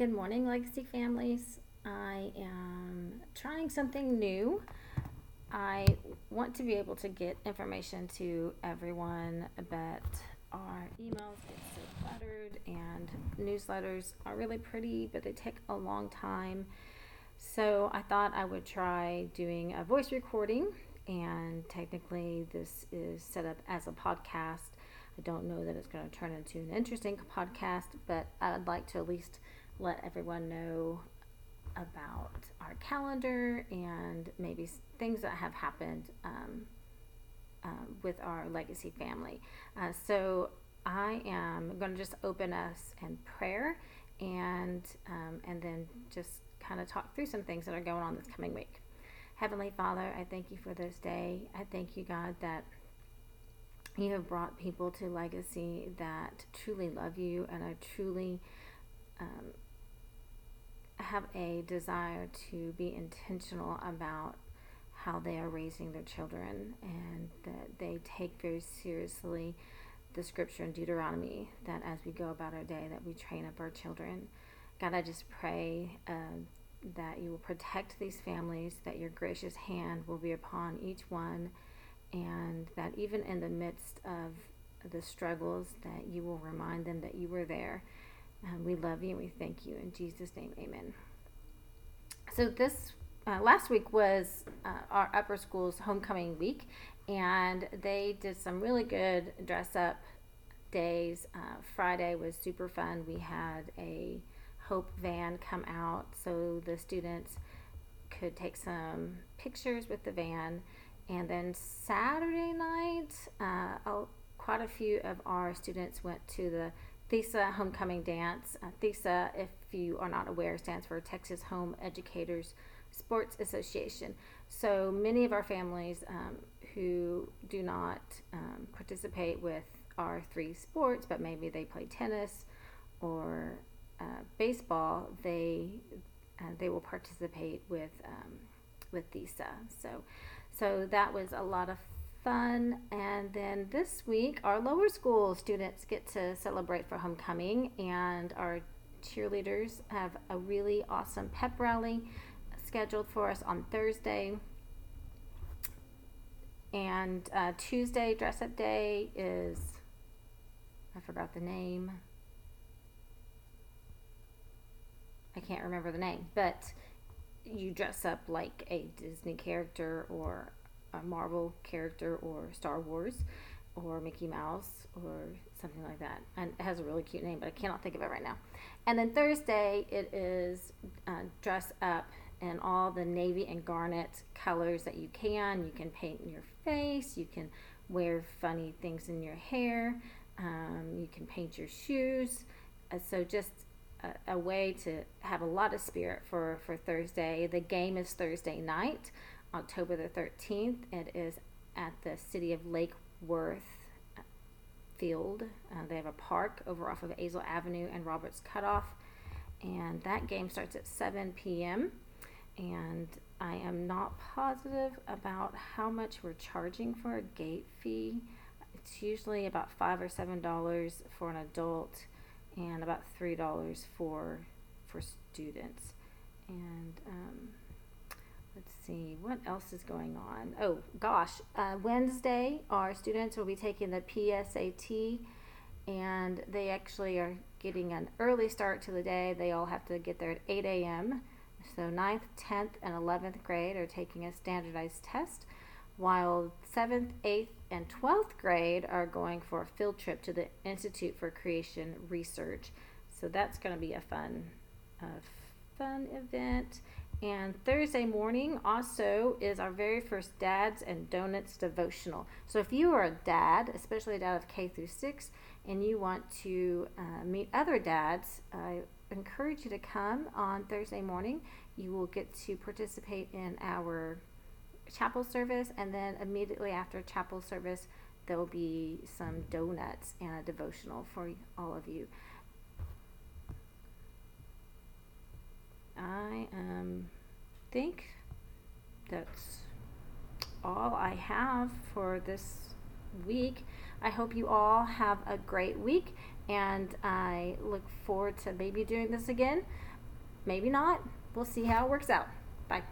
Good morning, Legacy families. I am trying something new. I want to be able to get information to everyone, but our emails get so cluttered and newsletters are really pretty, but they take a long time. So I thought I would try doing a voice recording, and technically, this is set up as a podcast. I don't know that it's going to turn into an interesting podcast, but I would like to at least let everyone know about our calendar and maybe things that have happened um, uh, with our legacy family. Uh, so I am going to just open us in prayer and um, and then just kind of talk through some things that are going on this coming week. Heavenly Father, I thank you for this day. I thank you, God, that you have brought people to legacy that truly love you and are truly um, have a desire to be intentional about how they are raising their children and that they take very seriously the scripture in Deuteronomy that as we go about our day that we train up our children. God, I just pray uh, that you will protect these families, that your gracious hand will be upon each one, and that even in the midst of the struggles that you will remind them that you were there um, we love you and we thank you. In Jesus' name, amen. So, this uh, last week was uh, our upper school's homecoming week, and they did some really good dress up days. Uh, Friday was super fun. We had a Hope van come out so the students could take some pictures with the van. And then Saturday night, uh, quite a few of our students went to the THESA Homecoming Dance. Uh, THESA, if you are not aware, stands for Texas Home Educators Sports Association. So many of our families um, who do not um, participate with our three sports, but maybe they play tennis or uh, baseball, they uh, they will participate with um, with THESA. So so that was a lot of fun. And then this week, our lower school students get to celebrate for homecoming, and our cheerleaders have a really awesome pep rally scheduled for us on Thursday. And uh, Tuesday, dress up day, is I forgot the name. I can't remember the name, but you dress up like a Disney character or a Marvel character or Star Wars or Mickey Mouse or something like that. And it has a really cute name, but I cannot think of it right now. And then Thursday, it is uh, dress up in all the navy and garnet colors that you can. You can paint your face, you can wear funny things in your hair, um, you can paint your shoes. Uh, so just a, a, way to have a lot of spirit for, for Thursday. The game is Thursday night. October the 13th. It is at the City of Lake Worth field. Uh, they have a park over off of Azle Avenue and Roberts Cutoff. And that game starts at 7 p.m. And I am not positive about how much we're charging for a gate fee. It's usually about five or seven dollars for an adult, and about three dollars for for students. And um, let's see what else is going on? Oh gosh uh, wednesday our students will be taking the psat and they actually are getting an early start to the day. They all have to get there at 8 a.m so 9th 10th and 11th grade are taking a standardized test while 7th 8th and 12th grade are going for a field trip to the institute for creation research. So that's going to be a fun fun event and Thursday morning also is our very first Dads and Donuts devotional. So if you are a dad, especially a dad of K through 6, and you want to uh, meet other dads, I encourage you to come on Thursday morning. You will get to participate in our chapel service, and then immediately after chapel service, there will be some donuts and a devotional for all of you. I um, think that's all I have for this week. I hope you all have a great week, and I look forward to maybe doing this again. Maybe not. We'll see how it works out. Bye.